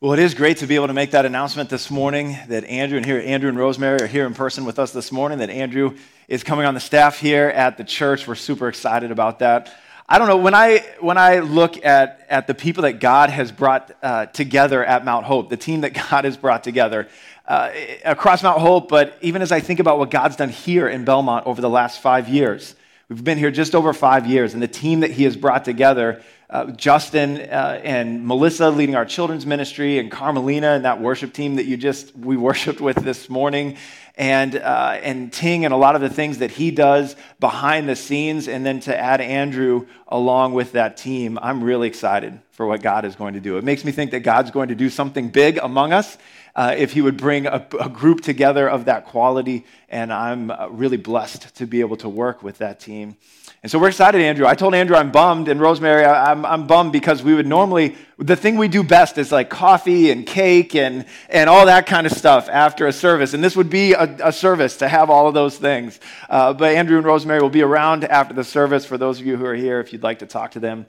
Well, it is great to be able to make that announcement this morning that Andrew and here Andrew and Rosemary are here in person with us this morning. That Andrew is coming on the staff here at the church. We're super excited about that. I don't know when I when I look at at the people that God has brought uh, together at Mount Hope, the team that God has brought together uh, across Mount Hope, but even as I think about what God's done here in Belmont over the last five years, we've been here just over five years, and the team that He has brought together uh, Justin uh, and Melissa leading our children's ministry, and Carmelina and that worship team that you just we worshiped with this morning, and uh, and Ting and a lot of the things that he does behind the scenes, and then to add Andrew along with that team, I'm really excited for what God is going to do. It makes me think that God's going to do something big among us. Uh, if he would bring a, a, group together of that quality, and I'm uh, really blessed to be able to work with that team. And so we're excited, Andrew. I told Andrew I'm bummed, and Rosemary, I'm, I'm bummed because we would normally, the thing we do best is like coffee and cake and, and all that kind of stuff after a service. And this would be a, a service to have all of those things. Uh, but Andrew and Rosemary will be around after the service for those of you who are here if you'd like to talk to them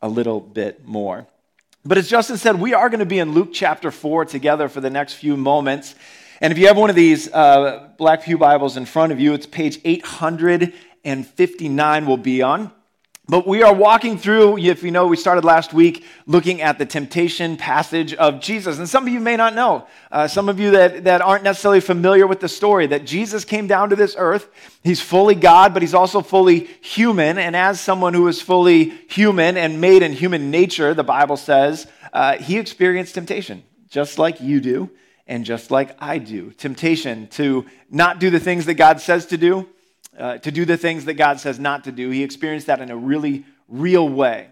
a little bit more. But as Justin said, we are going to be in Luke chapter 4 together for the next few moments. And if you have one of these uh, Black Pew Bibles in front of you, it's page 800 and 59 will be on. But we are walking through, if you know, we started last week looking at the temptation passage of Jesus. And some of you may not know, uh, some of you that, that aren't necessarily familiar with the story, that Jesus came down to this earth. He's fully God, but he's also fully human. And as someone who is fully human and made in human nature, the Bible says, uh, he experienced temptation, just like you do and just like I do. Temptation to not do the things that God says to do uh, to do the things that God says not to do. He experienced that in a really real way.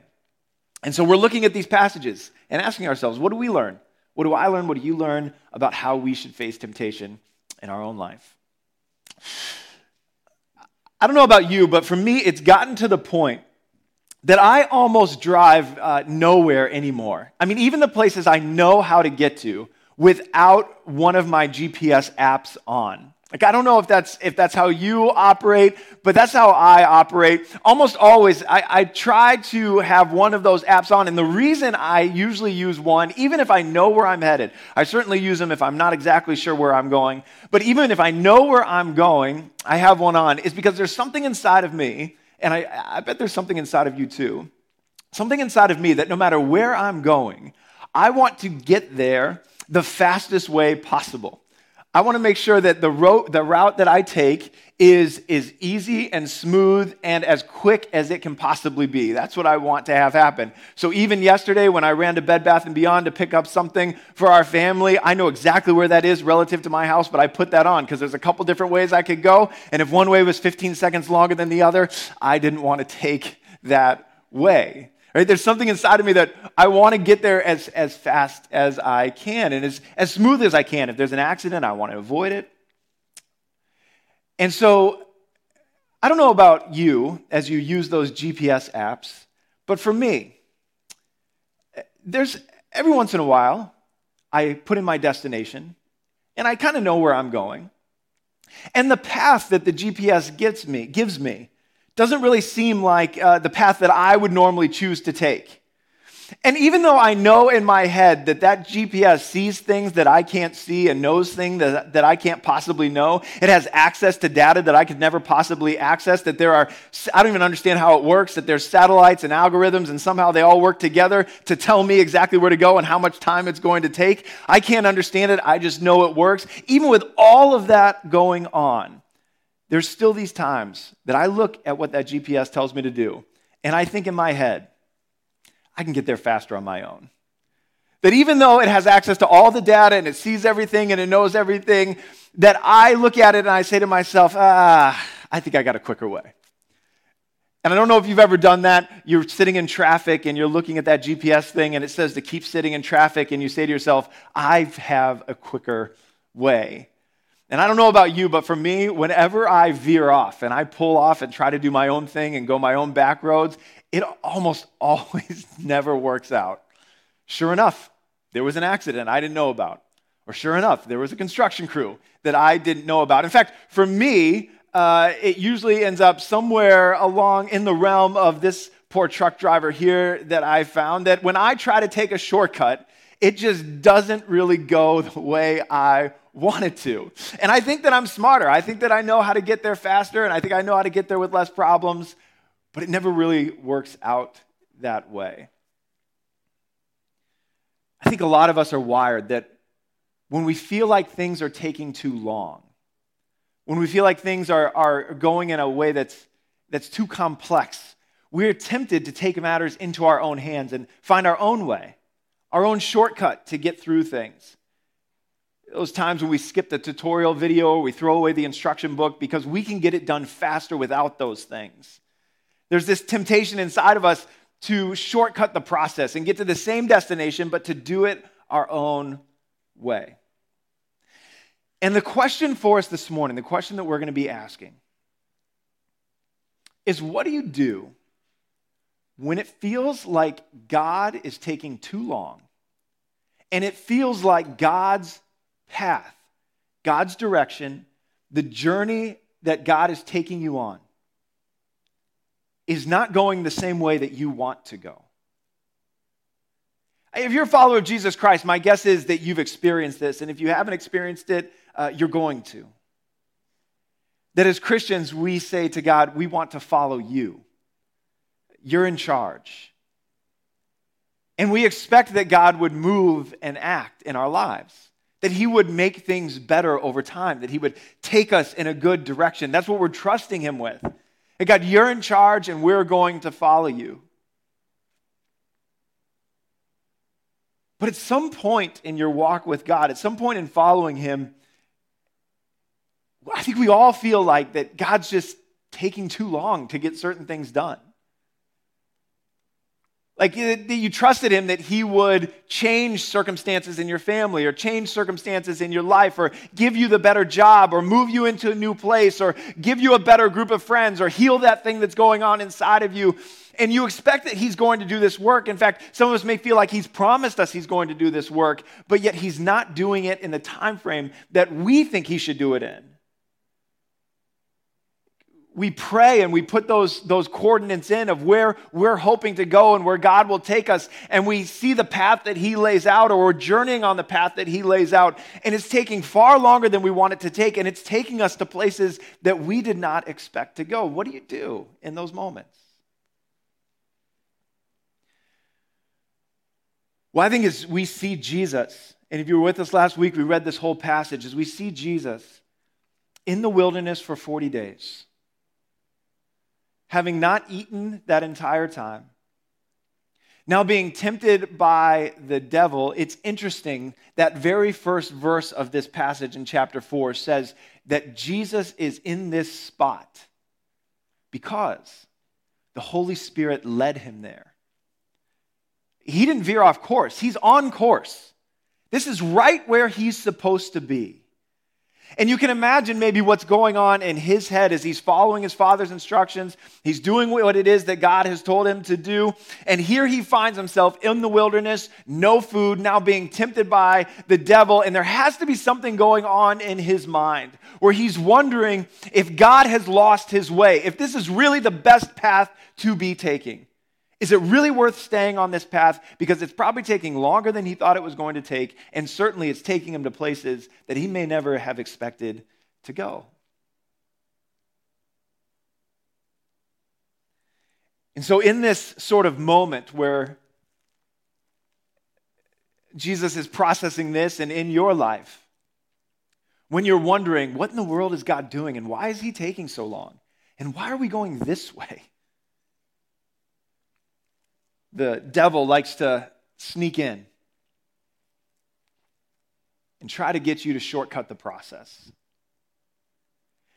And so we're looking at these passages and asking ourselves, what do we learn? What do I learn? What do you learn about how we should face temptation in our own life? I don't know about you, but for me, it's gotten to the point that I almost drive uh, nowhere anymore. I mean, even the places I know how to get to without one of my GPS apps on. Like, I don't know if that's, if that's how you operate, but that's how I operate. Almost always, I, I try to have one of those apps on. And the reason I usually use one, even if I know where I'm headed, I certainly use them if I'm not exactly sure where I'm going. But even if I know where I'm going, I have one on, is because there's something inside of me, and I, I bet there's something inside of you too. Something inside of me that no matter where I'm going, I want to get there the fastest way possible. I want to make sure that the, route, the route that I take is, is easy and smooth and as quick as it can possibly be. That's what I want to have happen. So even yesterday when I ran to Bed Bath & Beyond to pick up something for our family, I know exactly where that is relative to my house, but I put that on because there's a couple different ways I could go. And if one way was 15 seconds longer than the other, I didn't want to take that way. Right? There's something inside of me that I want to get there as, as fast as I can and as, as smooth as I can. If there's an accident, I want to avoid it. And so, I don't know about you as you use those GPS apps, but for me, there's every once in a while, I put in my destination and I kind of know where I'm going. And the path that the GPS gives me, gives me doesn't really seem like uh, the path that I would normally choose to take. And even though I know in my head that that GPS sees things that I can't see and knows things that, that I can't possibly know, it has access to data that I could never possibly access, that there are, I don't even understand how it works, that there's satellites and algorithms and somehow they all work together to tell me exactly where to go and how much time it's going to take. I can't understand it, I just know it works. Even with all of that going on, there's still these times that I look at what that GPS tells me to do, and I think in my head, I can get there faster on my own. That even though it has access to all the data and it sees everything and it knows everything, that I look at it and I say to myself, ah, I think I got a quicker way. And I don't know if you've ever done that. You're sitting in traffic and you're looking at that GPS thing and it says to keep sitting in traffic, and you say to yourself, I have a quicker way. And I don't know about you, but for me, whenever I veer off and I pull off and try to do my own thing and go my own back roads, it almost always never works out. Sure enough, there was an accident I didn't know about. Or sure enough, there was a construction crew that I didn't know about. In fact, for me, uh, it usually ends up somewhere along in the realm of this poor truck driver here that I found that when I try to take a shortcut, it just doesn't really go the way I want it to. And I think that I'm smarter. I think that I know how to get there faster, and I think I know how to get there with less problems, but it never really works out that way. I think a lot of us are wired that when we feel like things are taking too long, when we feel like things are, are going in a way that's, that's too complex, we're tempted to take matters into our own hands and find our own way, our own shortcut to get through things. Those times when we skip the tutorial video or we throw away the instruction book because we can get it done faster without those things. There's this temptation inside of us to shortcut the process and get to the same destination, but to do it our own way. And the question for us this morning, the question that we're going to be asking, is what do you do when it feels like God is taking too long and it feels like God's path, God's direction, the journey that God is taking you on is not going the same way that you want to go? If you're a follower of Jesus Christ, my guess is that you've experienced this. And if you haven't experienced it, uh, you're going to. That as Christians, we say to God, we want to follow you. You're in charge. And we expect that God would move and act in our lives, that He would make things better over time, that He would take us in a good direction. That's what we're trusting Him with. And God, you're in charge and we're going to follow you. But at some point in your walk with God, at some point in following Him, I think we all feel like that God's just taking too long to get certain things done. Like you trusted him that he would change circumstances in your family or change circumstances in your life or give you the better job or move you into a new place or give you a better group of friends or heal that thing that's going on inside of you. And you expect that he's going to do this work. In fact, some of us may feel like he's promised us he's going to do this work, but yet he's not doing it in the time frame that we think he should do it in we pray and we put those, those coordinates in of where we're hoping to go and where God will take us, and we see the path that He lays out, or we're journeying on the path that He lays out, and it's taking far longer than we want it to take, and it's taking us to places that we did not expect to go. What do you do in those moments? Well, I think as we see Jesus, and if you were with us last week, we read this whole passage, as we see Jesus in the wilderness for 40 days having not eaten that entire time, now being tempted by the devil, it's interesting that very first verse of this passage in chapter 4 says that Jesus is in this spot because the Holy Spirit led him there. He didn't veer off course, he's on course. This is right where he's supposed to be. And you can imagine maybe what's going on in his head as he's following his father's instructions. He's doing what it is that God has told him to do. And here he finds himself in the wilderness, no food, now being tempted by the devil. And there has to be something going on in his mind where he's wondering if God has lost his way, if this is really the best path to be taking. Is it really worth staying on this path? Because it's probably taking longer than he thought it was going to take, and certainly it's taking him to places that he may never have expected to go. And so, in this sort of moment where Jesus is processing this, and in your life, when you're wondering, what in the world is God doing, and why is he taking so long? And why are we going this way? The devil likes to sneak in and try to get you to shortcut the process.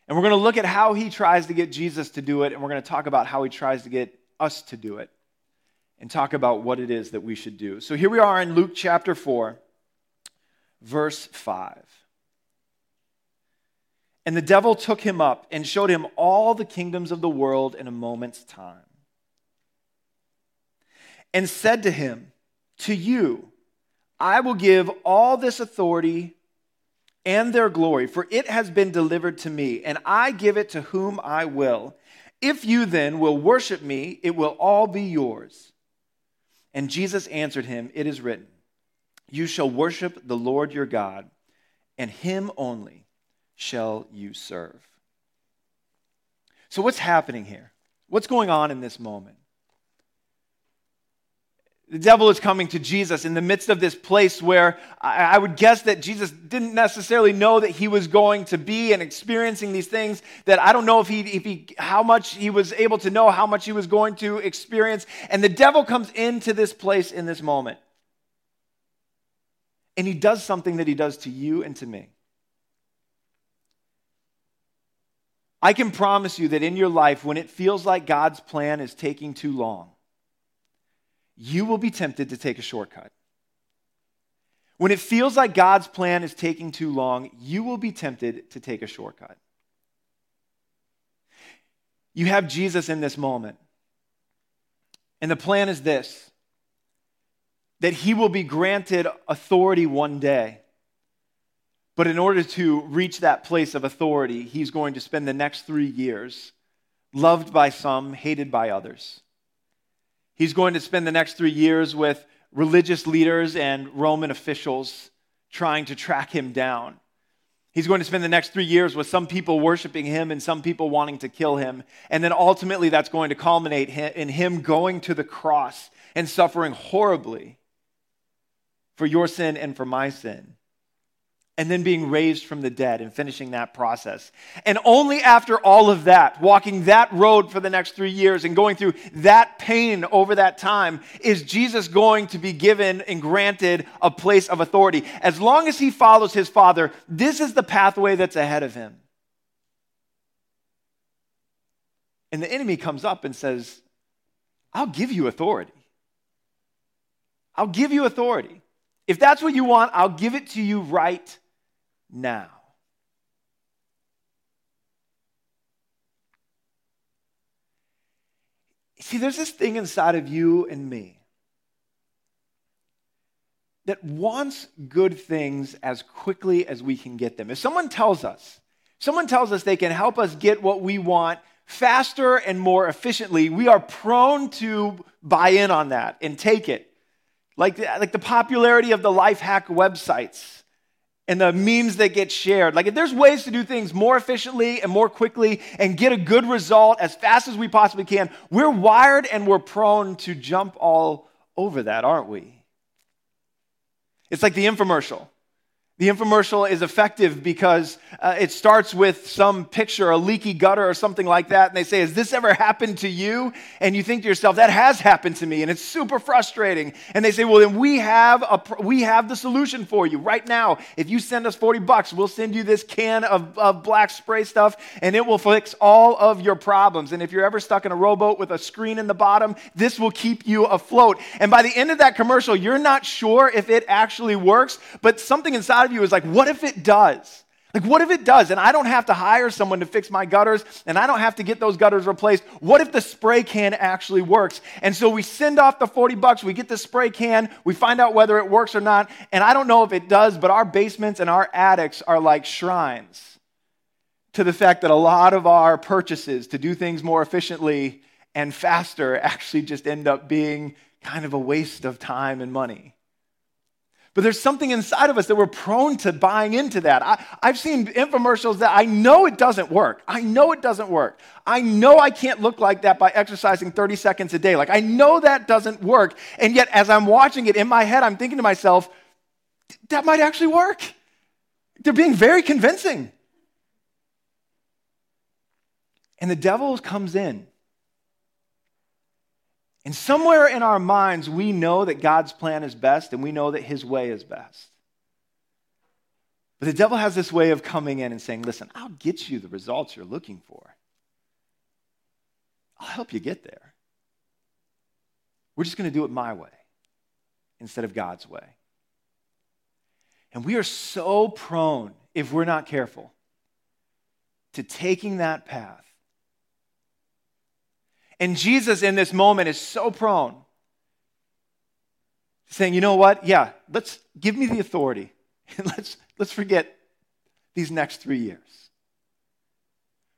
And we're going to look at how he tries to get Jesus to do it, and we're going to talk about how he tries to get us to do it, and talk about what it is that we should do. So here we are in Luke chapter 4, verse 5. And the devil took him up and showed him all the kingdoms of the world in a moment's time and said to him, To you I will give all this authority and their glory, for it has been delivered to me, and I give it to whom I will. If you then will worship me, it will all be yours. And Jesus answered him, It is written, You shall worship the Lord your God, and him only shall you serve. So, what's happening here? What's going on in this moment? The devil is coming to Jesus in the midst of this place where I would guess that Jesus didn't necessarily know that he was going to be and experiencing these things. That I don't know if he, if he, how much he was able to know how much he was going to experience. And the devil comes into this place in this moment. And he does something that he does to you and to me. I can promise you that in your life, when it feels like God's plan is taking too long, you will be tempted to take a shortcut. When it feels like God's plan is taking too long, you will be tempted to take a shortcut. You have Jesus in this moment. And the plan is this that he will be granted authority one day. But in order to reach that place of authority, he's going to spend the next three years loved by some, hated by others. He's going to spend the next three years with religious leaders and Roman officials trying to track him down. He's going to spend the next three years with some people worshiping him and some people wanting to kill him. And then ultimately, that's going to culminate in him going to the cross and suffering horribly for your sin and for my sin and then being raised from the dead and finishing that process. And only after all of that, walking that road for the next three years and going through that pain over that time, is Jesus going to be given and granted a place of authority. As long as he follows his Father, this is the pathway that's ahead of him. And the enemy comes up and says, I'll give you authority. I'll give you authority. If that's what you want, I'll give it to you right now. See, there's this thing inside of you and me that wants good things as quickly as we can get them. If someone tells us, someone tells us they can help us get what we want faster and more efficiently, we are prone to buy in on that and take it. Like, like the popularity of the life hack websites and the memes that get shared. Like, if there's ways to do things more efficiently and more quickly and get a good result as fast as we possibly can, we're wired and we're prone to jump all over that, aren't we? It's like the infomercial. The infomercial is effective because uh, it starts with some picture, a leaky gutter or something like that, and they say, Has this ever happened to you? And you think to yourself, That has happened to me, and it's super frustrating. And they say, Well, then we have, a, we have the solution for you right now. If you send us 40 bucks, we'll send you this can of, of black spray stuff, and it will fix all of your problems. And if you're ever stuck in a rowboat with a screen in the bottom, this will keep you afloat. And by the end of that commercial, you're not sure if it actually works, but something inside of you is like, what if it does? Like, what if it does? And I don't have to hire someone to fix my gutters, and I don't have to get those gutters replaced. What if the spray can actually works? And so we send off the 40 bucks, we get the spray can, we find out whether it works or not. And I don't know if it does, but our basements and our attics are like shrines to the fact that a lot of our purchases to do things more efficiently and faster actually just end up being kind of a waste of time and money. But there's something inside of us that we're prone to buying into that. I, have seen infomercials that I know it doesn't work. I know it doesn't work. I know I can't look like that by exercising 30 seconds a day. Like, I know that doesn't work. And yet, as I'm watching it in my head, I'm thinking to myself, that might actually work. They're being very convincing. And the devil comes in and somewhere in our minds, we know that God's plan is best and we know that his way is best. But the devil has this way of coming in and saying, Listen, I'll get you the results you're looking for. I'll help you get there. We're just going to do it my way instead of God's way. And we are so prone, if we're not careful, to taking that path and Jesus in this moment is so prone saying, you know what? Yeah, let's give me the authority and let's, let's forget these next three years.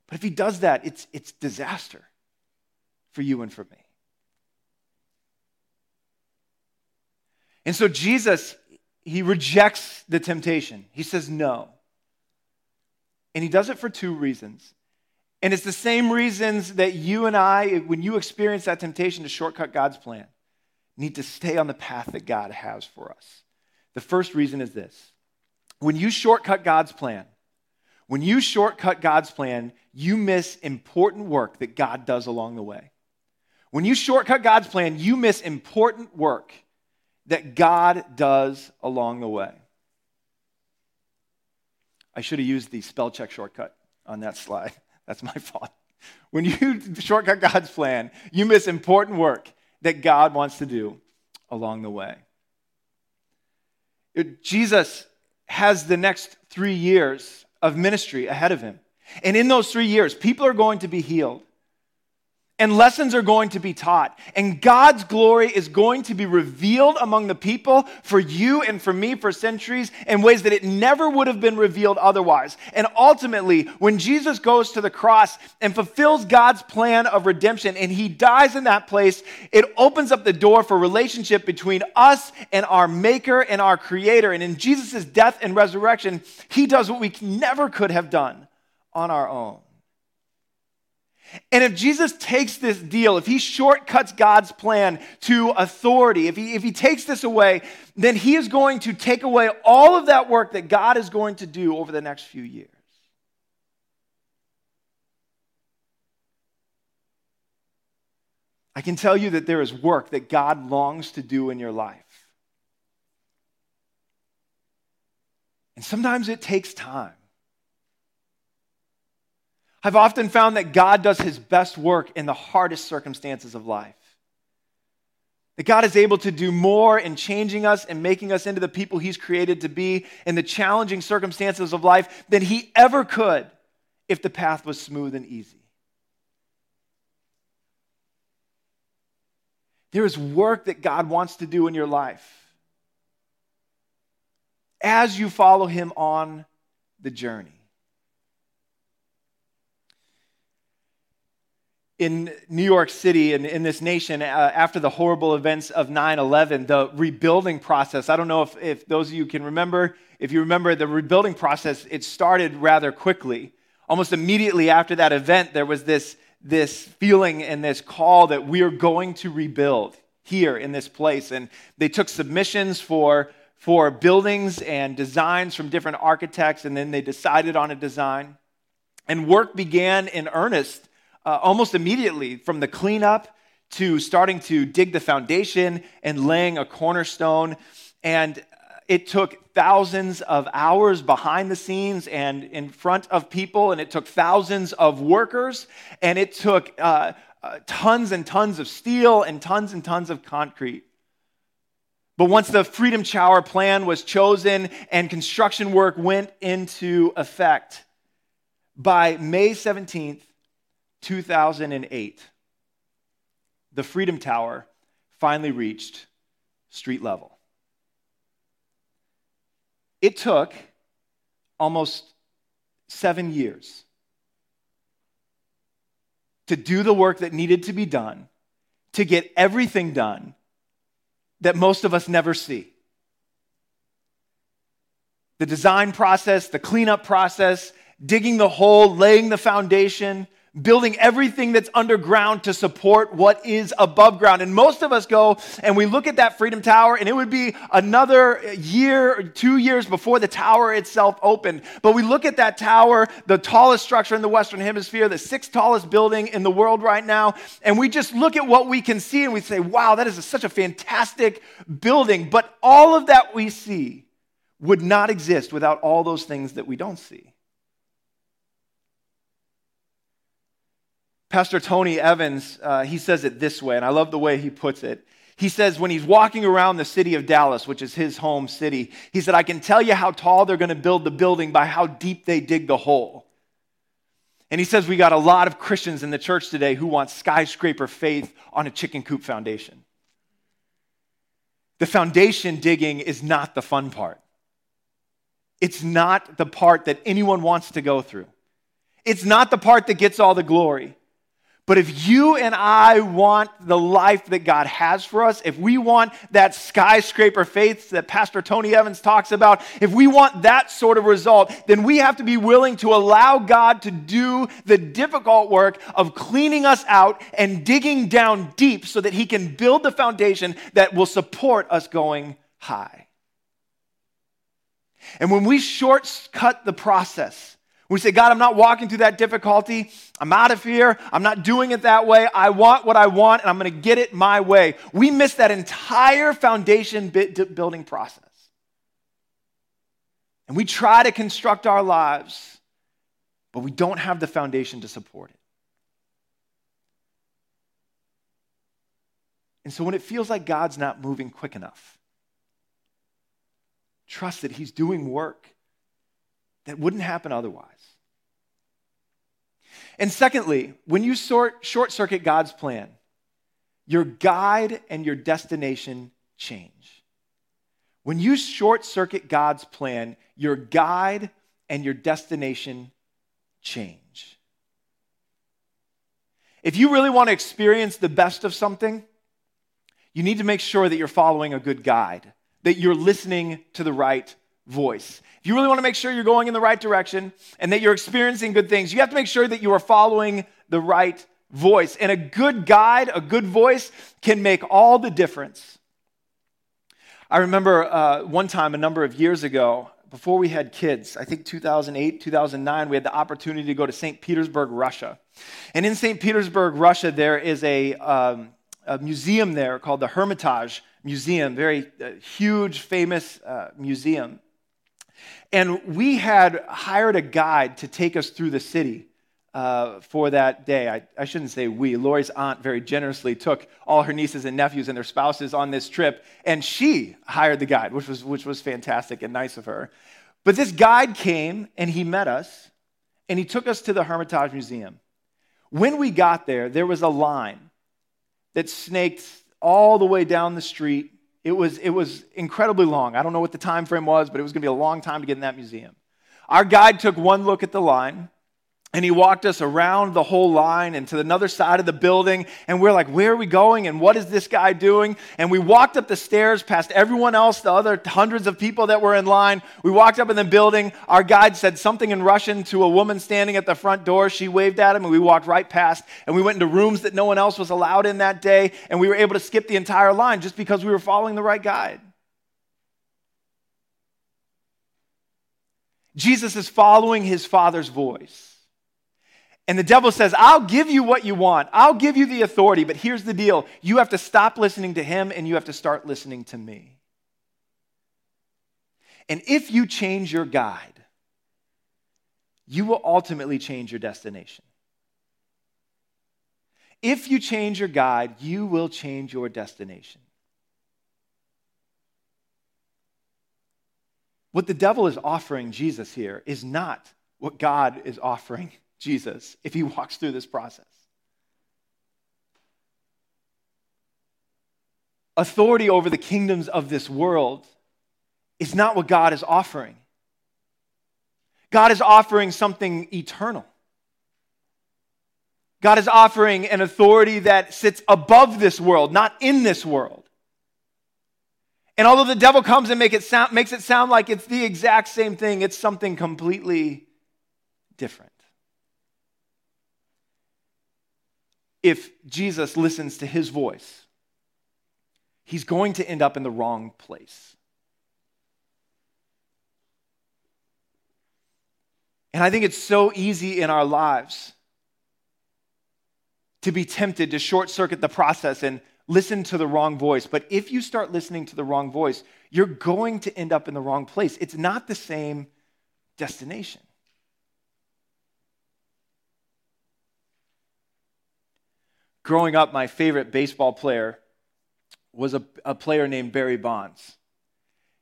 But if he does that, it's, it's disaster for you and for me. And so Jesus, he rejects the temptation. He says no. And he does it for two reasons. And it's the same reasons that you and I, when you experience that temptation to shortcut God's plan, need to stay on the path that God has for us. The first reason is this when you shortcut God's plan, when you shortcut God's plan, you miss important work that God does along the way. When you shortcut God's plan, you miss important work that God does along the way. I should have used the spell check shortcut on that slide. That's my fault. When you shortcut God's plan, you miss important work that God wants to do along the way. Jesus has the next three years of ministry ahead of him. And in those three years, people are going to be healed and lessons are going to be taught. And God's glory is going to be revealed among the people for you and for me for centuries in ways that it never would have been revealed otherwise. And ultimately, when Jesus goes to the cross and fulfills God's plan of redemption and he dies in that place, it opens up the door for relationship between us and our maker and our creator. And in Jesus' death and resurrection, he does what we never could have done on our own. And if Jesus takes this deal, if he shortcuts God's plan to authority, if he, if he takes this away, then he is going to take away all of that work that God is going to do over the next few years. I can tell you that there is work that God longs to do in your life. And sometimes it takes time. I've often found that God does his best work in the hardest circumstances of life. That God is able to do more in changing us and making us into the people he's created to be in the challenging circumstances of life than he ever could if the path was smooth and easy. There is work that God wants to do in your life as you follow him on the journey. In New York City and in this nation, uh, after the horrible events of 9 11, the rebuilding process, I don't know if, if those of you can remember, if you remember the rebuilding process, it started rather quickly. Almost immediately after that event, there was this, this feeling and this call that we are going to rebuild here in this place. And they took submissions for, for buildings and designs from different architects, and then they decided on a design. And work began in earnest uh, almost immediately from the cleanup to starting to dig the foundation and laying a cornerstone. And it took thousands of hours behind the scenes and in front of people, and it took thousands of workers, and it took uh, uh, tons and tons of steel and tons and tons of concrete. But once the Freedom Tower plan was chosen and construction work went into effect, by May 17th, 2008, the Freedom Tower finally reached street level. It took almost seven years to do the work that needed to be done, to get everything done that most of us never see. The design process, the cleanup process, digging the hole, laying the foundation, building everything that's underground to support what is above ground. And most of us go and we look at that Freedom Tower, and it would be another year, two years before the tower itself opened. But we look at that tower, the tallest structure in the Western Hemisphere, the sixth tallest building in the world right now, and we just look at what we can see and we say, wow, that is a, such a fantastic building. But all of that we see would not exist without all those things that we don't see. Pastor Tony Evans, uh, he says it this way, and I love the way he puts it. He says, when he's walking around the city of Dallas, which is his home city, he said, I can tell you how tall they're going to build the building by how deep they dig the hole. And he says, we got a lot of Christians in the church today who want skyscraper faith on a chicken coop foundation. The foundation digging is not the fun part. It's not the part that anyone wants to go through. It's not the part that gets all the glory. But if you and I want the life that God has for us, if we want that skyscraper faith that Pastor Tony Evans talks about, if we want that sort of result, then we have to be willing to allow God to do the difficult work of cleaning us out and digging down deep so that He can build the foundation that will support us going high. And when we shortcut the process, we say, God, I'm not walking through that difficulty. I'm out of here. I'm not doing it that way. I want what I want, and I'm going to get it my way. We miss that entire foundation building process. And we try to construct our lives, but we don't have the foundation to support it. And so when it feels like God's not moving quick enough, trust that He's doing work that wouldn't happen otherwise. And secondly, when you short circuit God's plan, your guide and your destination change. When you short circuit God's plan, your guide and your destination change. If you really want to experience the best of something, you need to make sure that you're following a good guide, that you're listening to the right voice. If you really want to make sure you're going in the right direction and that you're experiencing good things, you have to make sure that you are following the right voice. And a good guide, a good voice, can make all the difference. I remember uh, one time a number of years ago, before we had kids, I think 2008, 2009, we had the opportunity to go to St. Petersburg, Russia. And in St. Petersburg, Russia, there is a, um, a museum there called the Hermitage Museum, very uh, huge, famous uh, museum. And we had hired a guide to take us through the city uh, for that day. I, I, shouldn't say we. Lori's aunt very generously took all her nieces and nephews and their spouses on this trip, and she hired the guide, which was, which was fantastic and nice of her. But this guide came and he met us, and he took us to the Hermitage Museum. When we got there, there was a line that snaked all the way down the street it was, it was incredibly long. I don't know what the time frame was, but it was going to be a long time to get in that museum. Our guide took one look at the line and he walked us around the whole line and to another side of the building. And we're like, where are we going? And what is this guy doing? And we walked up the stairs past everyone else, the other hundreds of people that were in line. We walked up in the building. Our guide said something in Russian to a woman standing at the front door. She waved at him, and we walked right past. And we went into rooms that no one else was allowed in that day. And we were able to skip the entire line just because we were following the right guide. Jesus is following his Father's voice. And the devil says, I'll give you what you want. I'll give you the authority, but here's the deal. You have to stop listening to him and you have to start listening to me. And if you change your guide, you will ultimately change your destination. If you change your guide, you will change your destination. What the devil is offering Jesus here is not what God is offering Jesus if he walks through this process. Authority over the kingdoms of this world is not what God is offering. God is offering something eternal. God is offering an authority that sits above this world, not in this world. And although the devil comes and make it sound, makes it sound like it's the exact same thing, it's something completely different. If Jesus listens to his voice, he's going to end up in the wrong place. And I think it's so easy in our lives to be tempted to short circuit the process and listen to the wrong voice. But if you start listening to the wrong voice, you're going to end up in the wrong place. It's not the same destination. Growing up, my favorite baseball player was a, a player named Barry Bonds.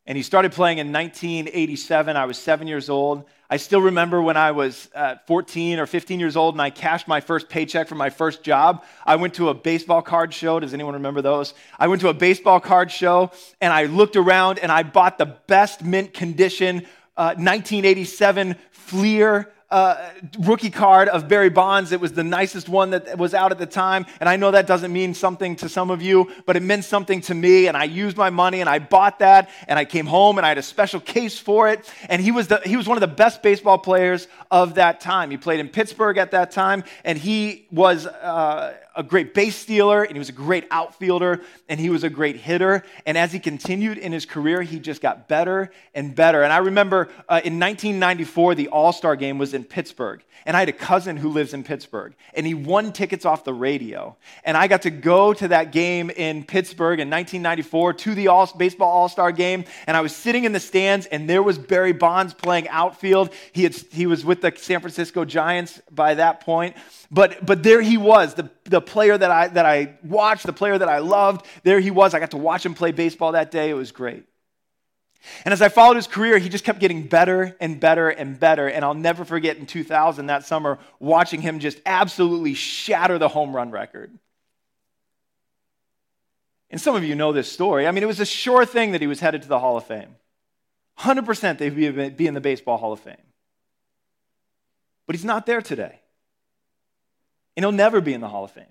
And he started playing in 1987. I was seven years old. I still remember when I was uh, 14 or 15 years old and I cashed my first paycheck for my first job. I went to a baseball card show. Does anyone remember those? I went to a baseball card show and I looked around and I bought the best mint condition uh, 1987 Fleer uh, rookie card of Barry Bonds. It was the nicest one that was out at the time. And I know that doesn't mean something to some of you, but it meant something to me. And I used my money and I bought that. And I came home and I had a special case for it. And he was, the, he was one of the best baseball players of that time. He played in Pittsburgh at that time. And he was uh, a great base stealer and he was a great outfielder and he was a great hitter. And as he continued in his career, he just got better and better. And I remember uh, in 1994, the All Star game was in Pittsburgh. And I had a cousin who lives in Pittsburgh and he won tickets off the radio. And I got to go to that game in Pittsburgh in 1994 to the all, baseball All Star game. And I was sitting in the stands and there was Barry Bonds playing outfield. He, had, he was with the San Francisco Giants by that point. But, but there he was, the, the player that I, that I watched, the player that I loved. There he was. I got to watch him play baseball that day. It was great. And as I followed his career, he just kept getting better and better and better. And I'll never forget in 2000, that summer, watching him just absolutely shatter the home run record. And some of you know this story. I mean, it was a sure thing that he was headed to the Hall of Fame. 100% they'd be in the Baseball Hall of Fame. But he's not there today. And he'll never be in the Hall of Fame.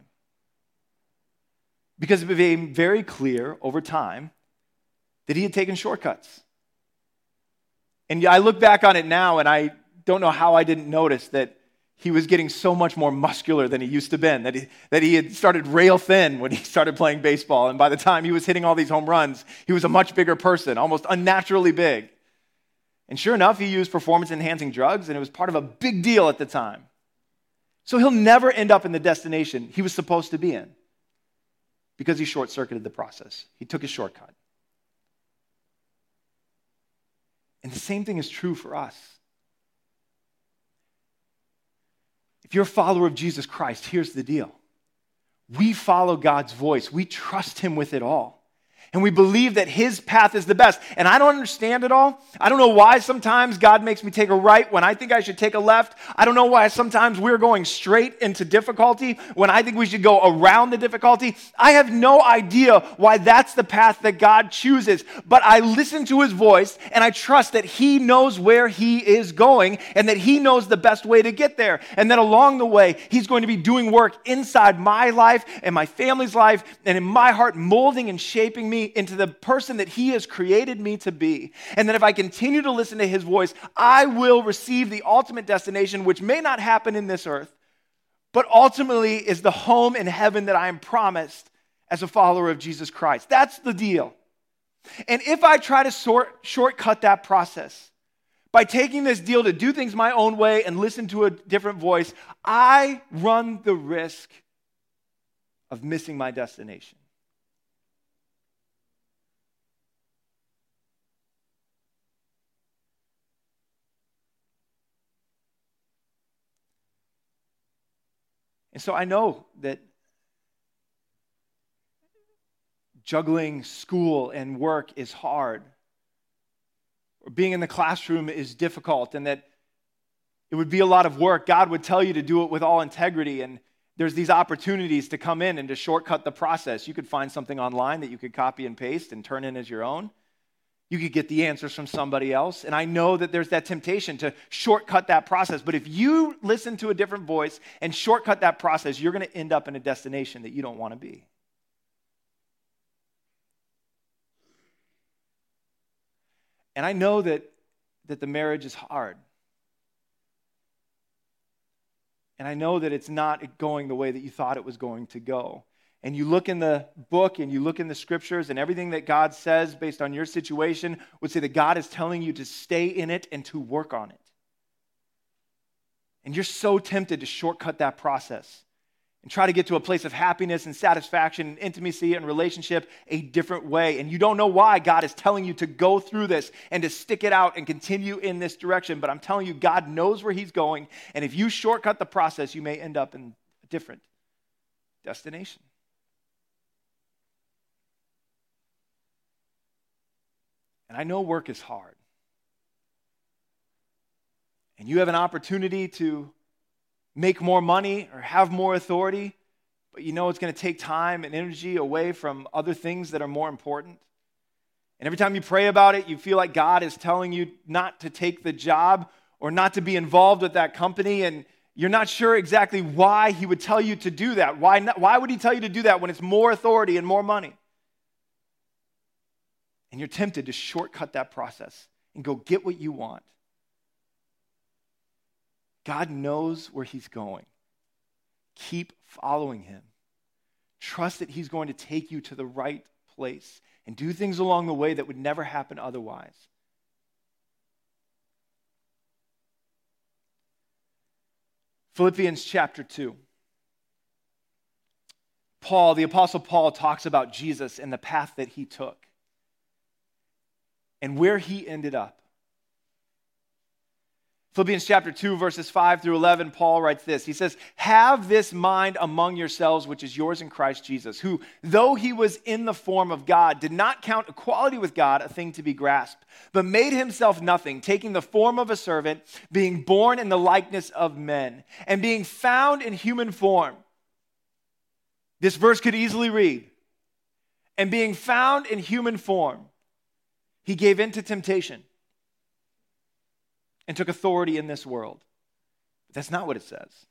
Because it became very clear over time that he had taken shortcuts. And I look back on it now and I don't know how I didn't notice that he was getting so much more muscular than he used to been, that he, that he had started rail thin when he started playing baseball. And by the time he was hitting all these home runs, he was a much bigger person, almost unnaturally big. And sure enough, he used performance enhancing drugs, and it was part of a big deal at the time. So he'll never end up in the destination he was supposed to be in because he short circuited the process. He took a shortcut. And the same thing is true for us. If you're a follower of Jesus Christ, here's the deal we follow God's voice, we trust Him with it all and we believe that his path is the best. And I don't understand it all. I don't know why sometimes God makes me take a right when I think I should take a left. I don't know why sometimes we're going straight into difficulty when I think we should go around the difficulty. I have no idea why that's the path that God chooses. But I listen to his voice and I trust that he knows where he is going and that he knows the best way to get there. And that along the way, he's going to be doing work inside my life and my family's life and in my heart, molding and shaping me into the person that He has created me to be. And that if I continue to listen to His voice, I will receive the ultimate destination, which may not happen in this earth, but ultimately is the home in heaven that I am promised as a follower of Jesus Christ. That's the deal. And if I try to sort, shortcut that process, by taking this deal to do things my own way and listen to a different voice, I run the risk of missing my destination. And so I know that juggling school and work is hard, or being in the classroom is difficult, and that it would be a lot of work. God would tell you to do it with all integrity, and there's these opportunities to come in and to shortcut the process. You could find something online that you could copy and paste and turn in as your own. You could get the answers from somebody else. And I know that there's that temptation to shortcut that process. But if you listen to a different voice and shortcut that process, you're going to end up in a destination that you don't want to be. And I know that, that the marriage is hard. And I know that it's not going the way that you thought it was going to go and you look in the book and you look in the scriptures and everything that God says based on your situation would say that God is telling you to stay in it and to work on it. And you're so tempted to shortcut that process and try to get to a place of happiness and satisfaction and intimacy and relationship a different way. And you don't know why God is telling you to go through this and to stick it out and continue in this direction. But I'm telling you, God knows where He's going. And if you shortcut the process, you may end up in a different destination. And I know work is hard. And you have an opportunity to make more money or have more authority, but you know it's going to take time and energy away from other things that are more important. And every time you pray about it, you feel like God is telling you not to take the job or not to be involved with that company, and you're not sure exactly why he would tell you to do that. Why, not, why would he tell you to do that when it's more authority and more money? And you're tempted to shortcut that process and go get what you want. God knows where he's going. Keep following him. Trust that he's going to take you to the right place and do things along the way that would never happen otherwise. Philippians chapter 2. Paul, the Apostle Paul, talks about Jesus and the path that he took and where he ended up. Philippians chapter 2, verses 5 through 11, Paul writes this. He says, Have this mind among yourselves, which is yours in Christ Jesus, who, though he was in the form of God, did not count equality with God a thing to be grasped, but made himself nothing, taking the form of a servant, being born in the likeness of men, and being found in human form. This verse could easily read, And being found in human form, he gave in to temptation and took authority in this world. But that's not what it says.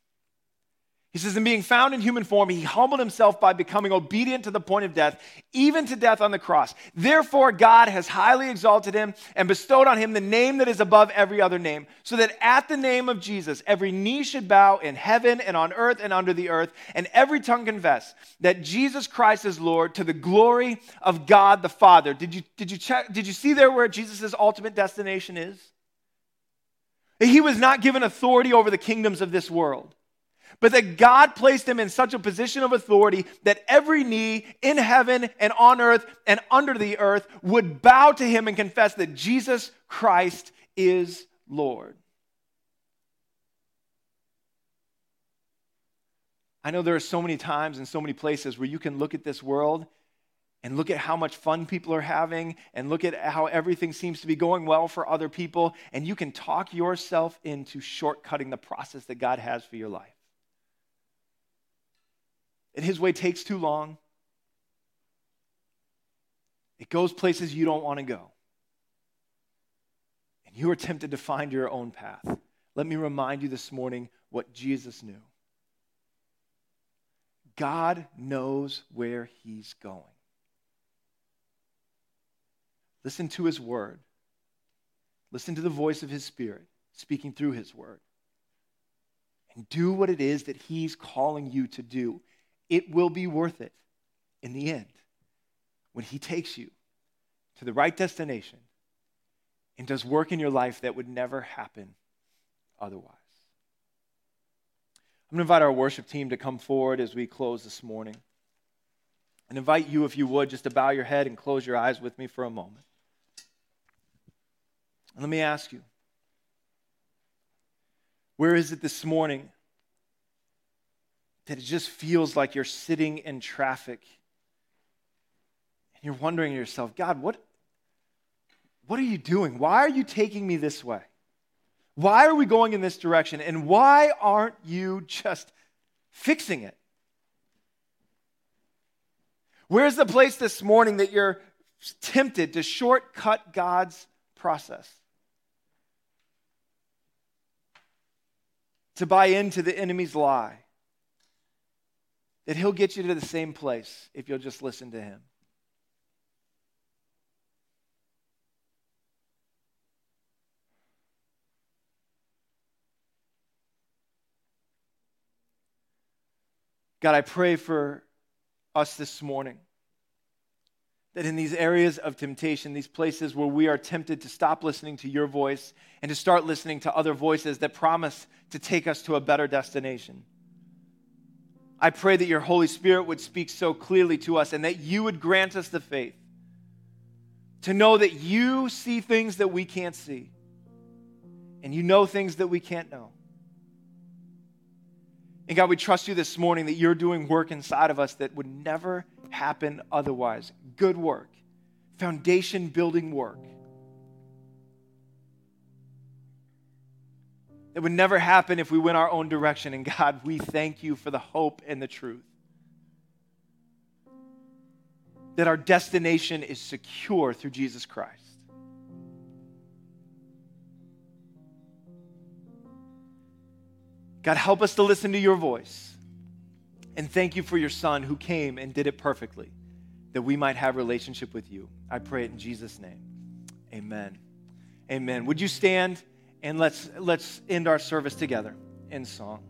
He says, in being found in human form, he humbled himself by becoming obedient to the point of death, even to death on the cross. Therefore, God has highly exalted him and bestowed on him the name that is above every other name, so that at the name of Jesus, every knee should bow in heaven and on earth and under the earth, and every tongue confess that Jesus Christ is Lord to the glory of God the Father. Did you, did you, check, did you see there where Jesus' ultimate destination is? He was not given authority over the kingdoms of this world, but that God placed him in such a position of authority that every knee in heaven and on earth and under the earth would bow to him and confess that Jesus Christ is Lord. I know there are so many times and so many places where you can look at this world and look at how much fun people are having and look at how everything seems to be going well for other people, and you can talk yourself into shortcutting the process that God has for your life. And His way takes too long, it goes places you don't want to go. And you are tempted to find your own path. Let me remind you this morning what Jesus knew. God knows where He's going. Listen to his word. Listen to the voice of his spirit speaking through his word. And do what it is that he's calling you to do. It will be worth it in the end when he takes you to the right destination and does work in your life that would never happen otherwise. I'm going to invite our worship team to come forward as we close this morning. And invite you, if you would, just to bow your head and close your eyes with me for a moment. And let me ask you where is it this morning that it just feels like you're sitting in traffic and you're wondering to yourself, God, what, what are you doing? Why are you taking me this way? Why are we going in this direction? And why aren't you just fixing it? Where's the place this morning that you're tempted to shortcut God's process? to buy into the enemy's lie. That he'll get you to the same place if you'll just listen to him. God, I pray for us this morning that in these areas of temptation, these places where we are tempted to stop listening to your voice and to start listening to other voices that promise to take us to a better destination. I pray that your Holy Spirit would speak so clearly to us and that you would grant us the faith to know that you see things that we can't see and you know things that we can't know. And God, we trust you this morning that you're doing work inside of us that would never happen otherwise. Good work, foundation building work that would never happen if we went our own direction. And God, we thank you for the hope and the truth. That our destination is secure through Jesus Christ. God, help us to listen to your voice. And thank you for your son who came and did it perfectly that we might have relationship with you. I pray it in Jesus name. Amen. Amen. Would you stand and let's let's end our service together in song.